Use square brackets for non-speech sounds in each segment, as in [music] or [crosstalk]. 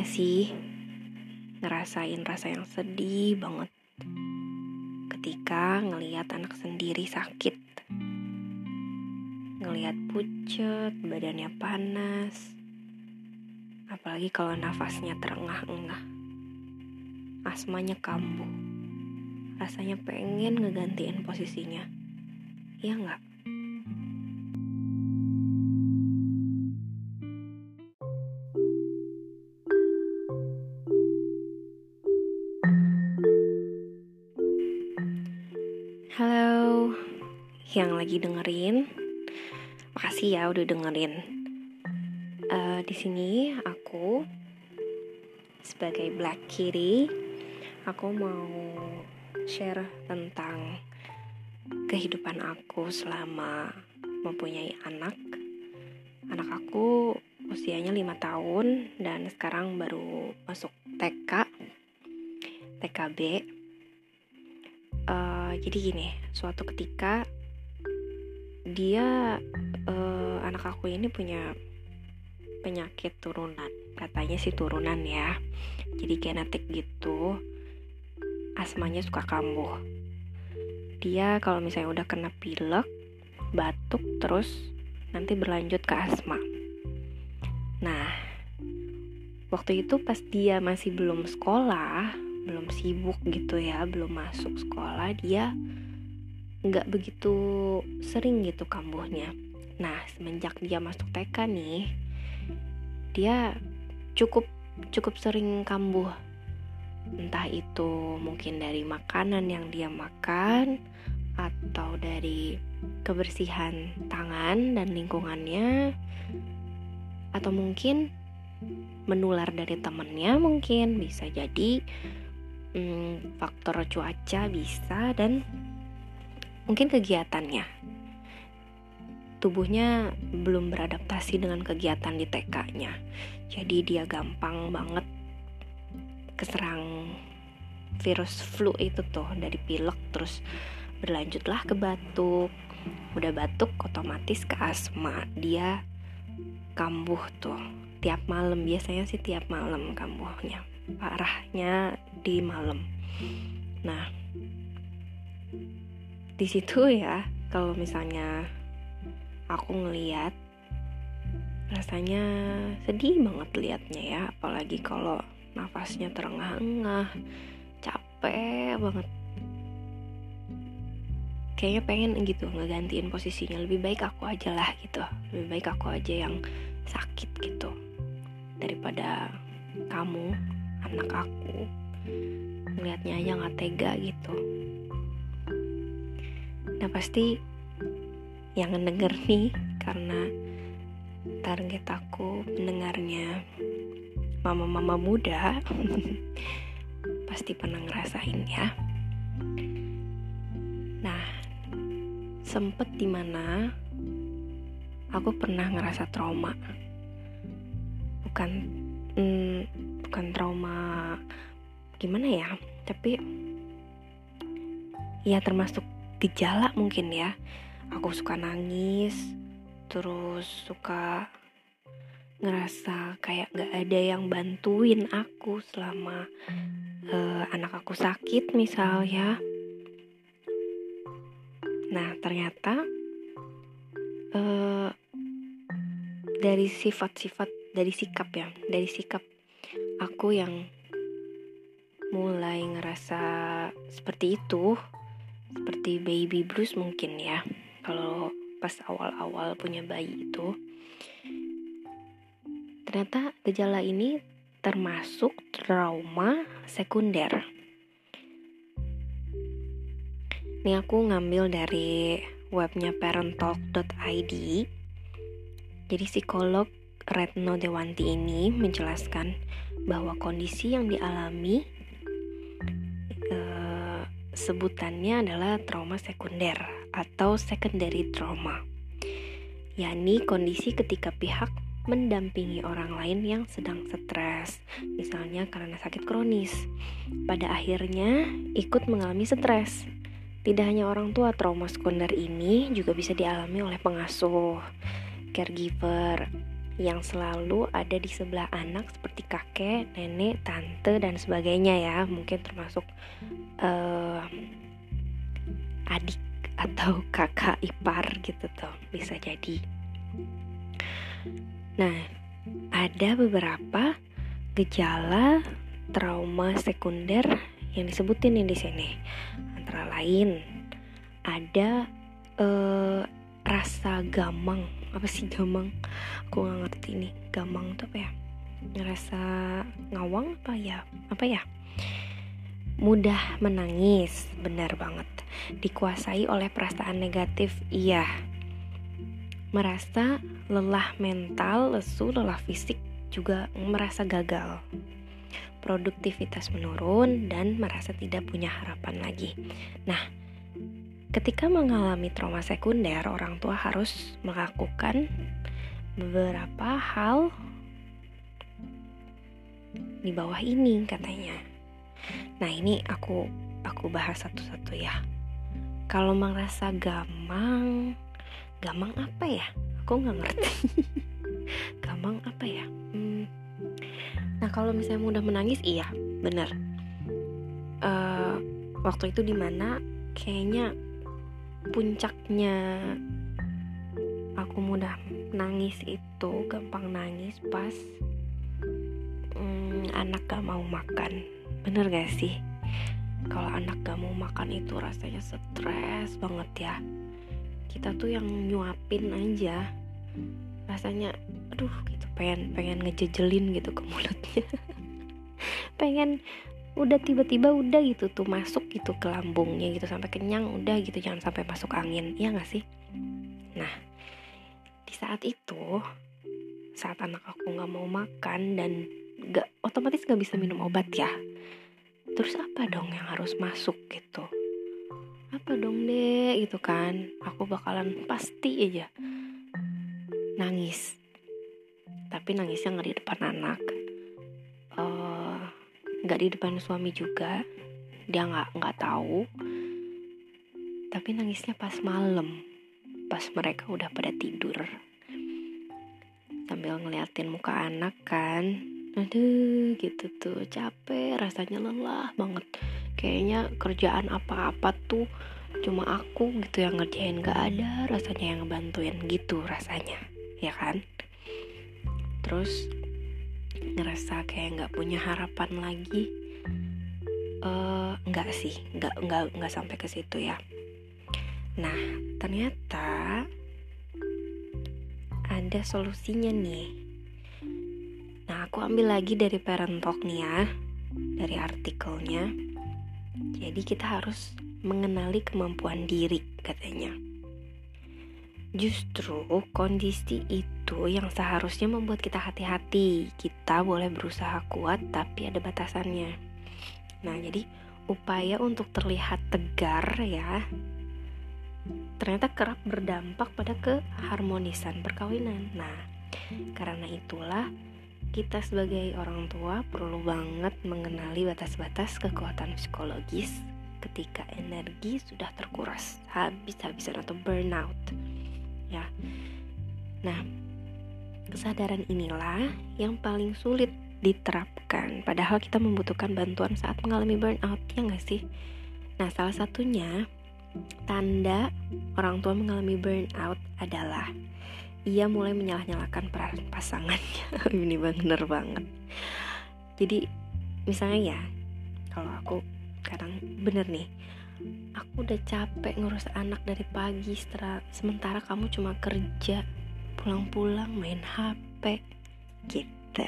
gak sih ngerasain rasa yang sedih banget ketika ngelihat anak sendiri sakit? Ngelihat pucet, badannya panas, apalagi kalau nafasnya terengah-engah. Asmanya kambuh. Rasanya pengen ngegantiin posisinya. Iya nggak? Lagi dengerin, makasih ya udah dengerin. Uh, di sini aku sebagai Black Kitty, aku mau share tentang kehidupan aku selama mempunyai anak. Anak aku usianya lima tahun dan sekarang baru masuk TK, TKB uh, jadi gini suatu ketika dia uh, anak aku ini punya penyakit turunan. Katanya sih turunan ya. Jadi genetik gitu. Asmanya suka kambuh. Dia kalau misalnya udah kena pilek batuk terus nanti berlanjut ke asma. Nah waktu itu pas dia masih belum sekolah belum sibuk gitu ya belum masuk sekolah dia nggak begitu sering gitu kambuhnya. Nah semenjak dia masuk TK nih dia cukup cukup sering kambuh. Entah itu mungkin dari makanan yang dia makan atau dari kebersihan tangan dan lingkungannya atau mungkin menular dari temennya mungkin bisa jadi hmm, faktor cuaca bisa dan mungkin kegiatannya. Tubuhnya belum beradaptasi dengan kegiatan di TK-nya jadi dia gampang banget keserang virus flu itu tuh dari pilek terus berlanjutlah ke batuk. Udah batuk otomatis ke asma. Dia kambuh tuh. Tiap malam biasanya sih tiap malam kambuhnya. Parahnya di malam. Nah di situ ya kalau misalnya aku ngeliat rasanya sedih banget liatnya ya apalagi kalau nafasnya terengah-engah capek banget. Kayaknya pengen gitu ngegantiin posisinya lebih baik aku aja lah gitu lebih baik aku aja yang sakit gitu daripada kamu anak aku ngeliatnya aja nggak tega gitu nah pasti yang denger nih karena target aku pendengarnya mama-mama muda [laughs] pasti pernah ngerasain ya. Nah sempet di mana aku pernah ngerasa trauma. Bukan hmm, bukan trauma gimana ya tapi ya termasuk gejala mungkin ya. Aku suka nangis terus suka ngerasa kayak gak ada yang bantuin aku selama uh, anak aku sakit misal ya. Nah ternyata uh, dari sifat-sifat dari sikap ya dari sikap aku yang mulai ngerasa seperti itu seperti baby blues mungkin ya. Kalau pas awal-awal punya bayi itu. Ternyata gejala ini termasuk trauma sekunder. Ini aku ngambil dari webnya parentalk.id jadi psikolog Retno Dewanti ini menjelaskan bahwa kondisi yang dialami sebutannya adalah trauma sekunder atau secondary trauma, yakni kondisi ketika pihak mendampingi orang lain yang sedang stres, misalnya karena sakit kronis. Pada akhirnya ikut mengalami stres. Tidak hanya orang tua, trauma sekunder ini juga bisa dialami oleh pengasuh, caregiver, yang selalu ada di sebelah anak seperti kakek, nenek, tante dan sebagainya ya, mungkin termasuk uh, adik atau [laughs] kakak ipar gitu tuh bisa jadi. Nah, ada beberapa gejala trauma sekunder yang disebutin nih di sini. Antara lain ada uh, rasa gamang. Apa sih gamang? Aku nggak ngerti nih. Gamang tuh apa ya? Ngerasa ngawang apa ya? Apa ya? Mudah menangis, benar banget. Dikuasai oleh perasaan negatif, iya merasa lelah mental, lesu, lelah fisik, juga merasa gagal. Produktivitas menurun dan merasa tidak punya harapan lagi. Nah, ketika mengalami trauma sekunder, orang tua harus melakukan beberapa hal di bawah ini katanya. Nah, ini aku aku bahas satu-satu ya. Kalau merasa gamang, Gamang apa ya? Aku nggak ngerti. [laughs] Gamang apa ya? Hmm. Nah kalau misalnya mudah menangis, iya bener. Uh, waktu itu di mana kayaknya puncaknya. Aku mudah nangis itu gampang nangis pas hmm, anak gak mau makan. Bener gak sih? Kalau anak gak mau makan itu rasanya stres banget ya. Kita tuh yang nyuapin aja. Rasanya aduh gitu pengen pengen ngejejelin gitu ke mulutnya. [laughs] Pengen udah tiba-tiba udah gitu tuh masuk gitu ke lambungnya gitu sampai kenyang udah gitu jangan sampai masuk angin. Ya nggak sih? Nah di saat itu saat anak aku nggak mau makan dan nggak otomatis nggak bisa minum obat ya. Terus apa dong yang harus masuk gitu? Apa dong deh gitu kan. Aku bakalan pasti aja nangis. Tapi nangisnya nggak di depan anak nggak di depan suami juga. Dia nggak nggak tahu. Tapi nangisnya pas malam. Pas mereka udah pada tidur. Sambil ngeliatin muka anak kan. Aduh gitu tuh. Capek rasanya lelah banget. Kayaknya kerjaan apa-apa tuh cuma aku gitu yang ngerjain. Gak ada rasanya yang ngebantuin gitu rasanya. Ya kan? Terus ngerasa kayak nggak punya harapan lagi. Uh, nggak sih nggak nggak nggak sampai ke situ ya. Nah ternyata ada solusinya nih. Nah aku ambil lagi dari parent talk nih ya dari artikelnya. Jadi kita harus mengenali kemampuan diri katanya. Justru kondisi itu yang seharusnya membuat kita hati-hati. Kita boleh berusaha kuat tapi ada batasannya. Nah, jadi upaya untuk terlihat tegar ya ternyata kerap berdampak pada keharmonisan perkawinan. Nah, karena itulah kita sebagai orang tua perlu banget mengenali batas-batas kekuatan psikologis ketika energi sudah terkuras habis-habisan atau burnout ya nah kesadaran inilah yang paling sulit diterapkan. Padahal kita membutuhkan bantuan saat mengalami burnout ya nggak sih? Nah salah satunya tanda orang tua mengalami burnout adalah ia mulai menyalah-nyalakan peran pasangannya. [laughs] Ini bener banget. Jadi misalnya ya kalau aku kadang bener nih aku udah capek ngurus anak dari pagi sementara kamu cuma kerja pulang-pulang main HP gitu [laughs]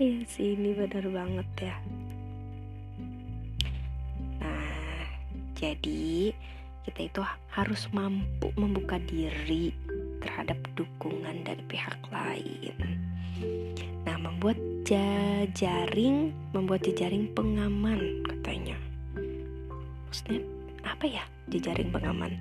Iya sih ini bener banget ya Nah jadi kita itu harus mampu membuka diri terhadap dukungan dari pihak lain. Nah, membuat jaring, membuat jejaring pengaman katanya. Maksudnya apa ya jejaring pengaman?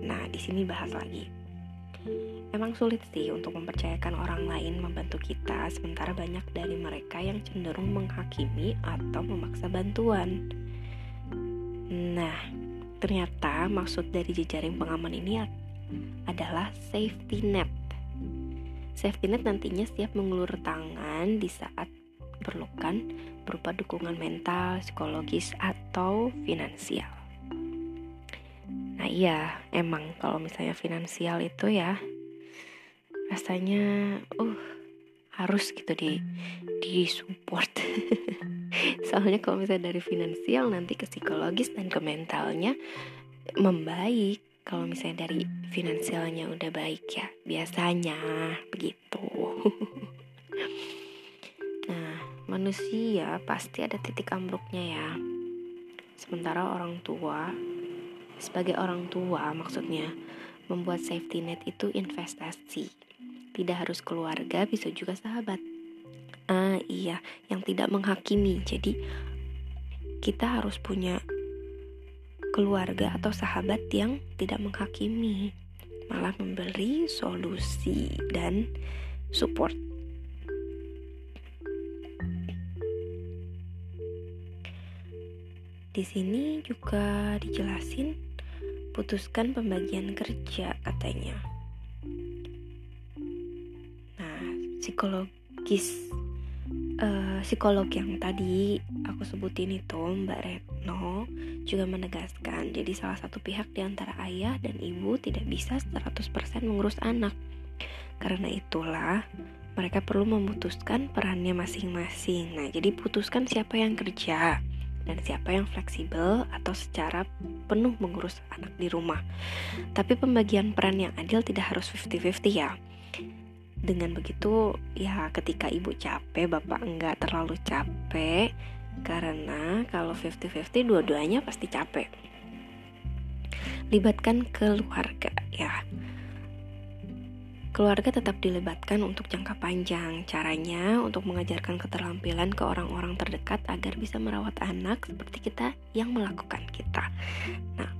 Nah, di sini bahas lagi. Emang sulit sih untuk mempercayakan orang lain membantu kita, sementara banyak dari mereka yang cenderung menghakimi atau memaksa bantuan. Nah, Ternyata maksud dari jejaring pengaman ini adalah safety net. Safety net nantinya siap mengulur tangan di saat perlukan berupa dukungan mental, psikologis, atau finansial. Nah iya, emang kalau misalnya finansial itu ya rasanya uh harus gitu di di support. [laughs] Soalnya kalau misalnya dari finansial nanti ke psikologis dan ke mentalnya membaik. Kalau misalnya dari finansialnya udah baik ya biasanya begitu. [laughs] Nah manusia pasti ada titik ambruknya ya. Sementara orang tua sebagai orang tua maksudnya membuat safety net itu investasi tidak harus keluarga bisa juga sahabat ah iya yang tidak menghakimi jadi kita harus punya keluarga atau sahabat yang tidak menghakimi, malah memberi solusi dan support. Di sini juga dijelasin putuskan pembagian kerja katanya. Psikologis uh, psikolog yang tadi aku sebutin itu Mbak Retno juga menegaskan jadi salah satu pihak di antara ayah dan ibu tidak bisa 100% mengurus anak. Karena itulah mereka perlu memutuskan perannya masing-masing. Nah, jadi putuskan siapa yang kerja dan siapa yang fleksibel atau secara penuh mengurus anak di rumah. Tapi pembagian peran yang adil tidak harus 50-50 ya dengan begitu ya ketika ibu capek bapak enggak terlalu capek karena kalau 50-50 dua-duanya pasti capek libatkan keluarga ya Keluarga tetap dilibatkan untuk jangka panjang. Caranya untuk mengajarkan keterampilan ke orang-orang terdekat agar bisa merawat anak seperti kita yang melakukan kita. Nah,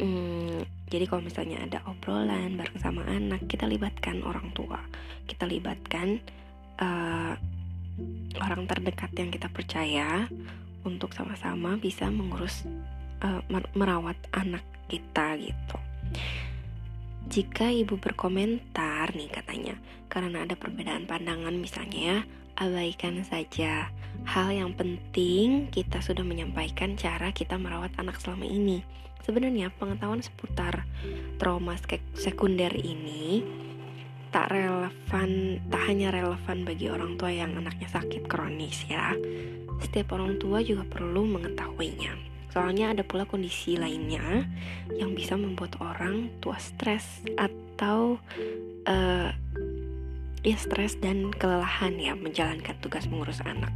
hmm, jadi kalau misalnya ada obrolan bareng sama anak, kita libatkan orang tua, kita libatkan uh, orang terdekat yang kita percaya untuk sama-sama bisa mengurus uh, merawat anak kita gitu. Jika ibu berkomentar nih katanya, karena ada perbedaan pandangan misalnya ya, abaikan saja. Hal yang penting kita sudah menyampaikan cara kita merawat anak selama ini Sebenarnya pengetahuan seputar trauma sekunder ini tak relevan, tak hanya relevan bagi orang tua yang anaknya sakit kronis ya. Setiap orang tua juga perlu mengetahuinya. Soalnya ada pula kondisi lainnya yang bisa membuat orang tua stres atau uh, ya stres dan kelelahan ya menjalankan tugas mengurus anak.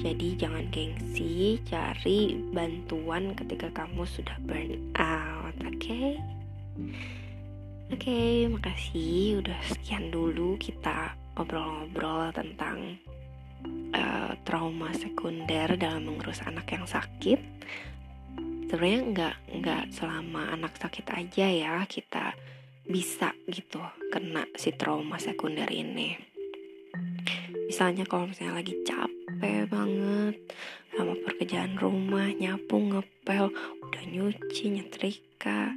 Jadi jangan gengsi, cari bantuan ketika kamu sudah burn out, oke? Okay? Oke, okay, makasih udah sekian dulu kita ngobrol-ngobrol tentang uh, trauma sekunder dalam mengurus anak yang sakit. Sebenarnya nggak nggak selama anak sakit aja ya kita bisa gitu kena si trauma sekunder ini misalnya kalau misalnya lagi capek banget. Sama pekerjaan rumah nyapu ngepel udah nyuci nyetrika.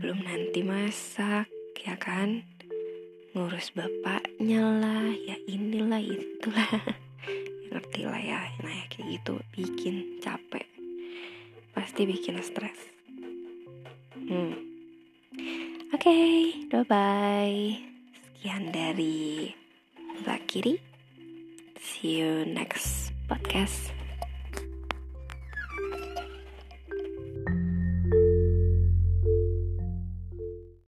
Belum nanti masak ya kan? Ngurus bapaknya lah ya inilah itulah. [laughs] Ngerti lah ya nah ya kayak gitu bikin capek. Pasti bikin stres. Hmm. Oke, okay, bye-bye. Sekian dari Mbak Kiri. See you next podcast.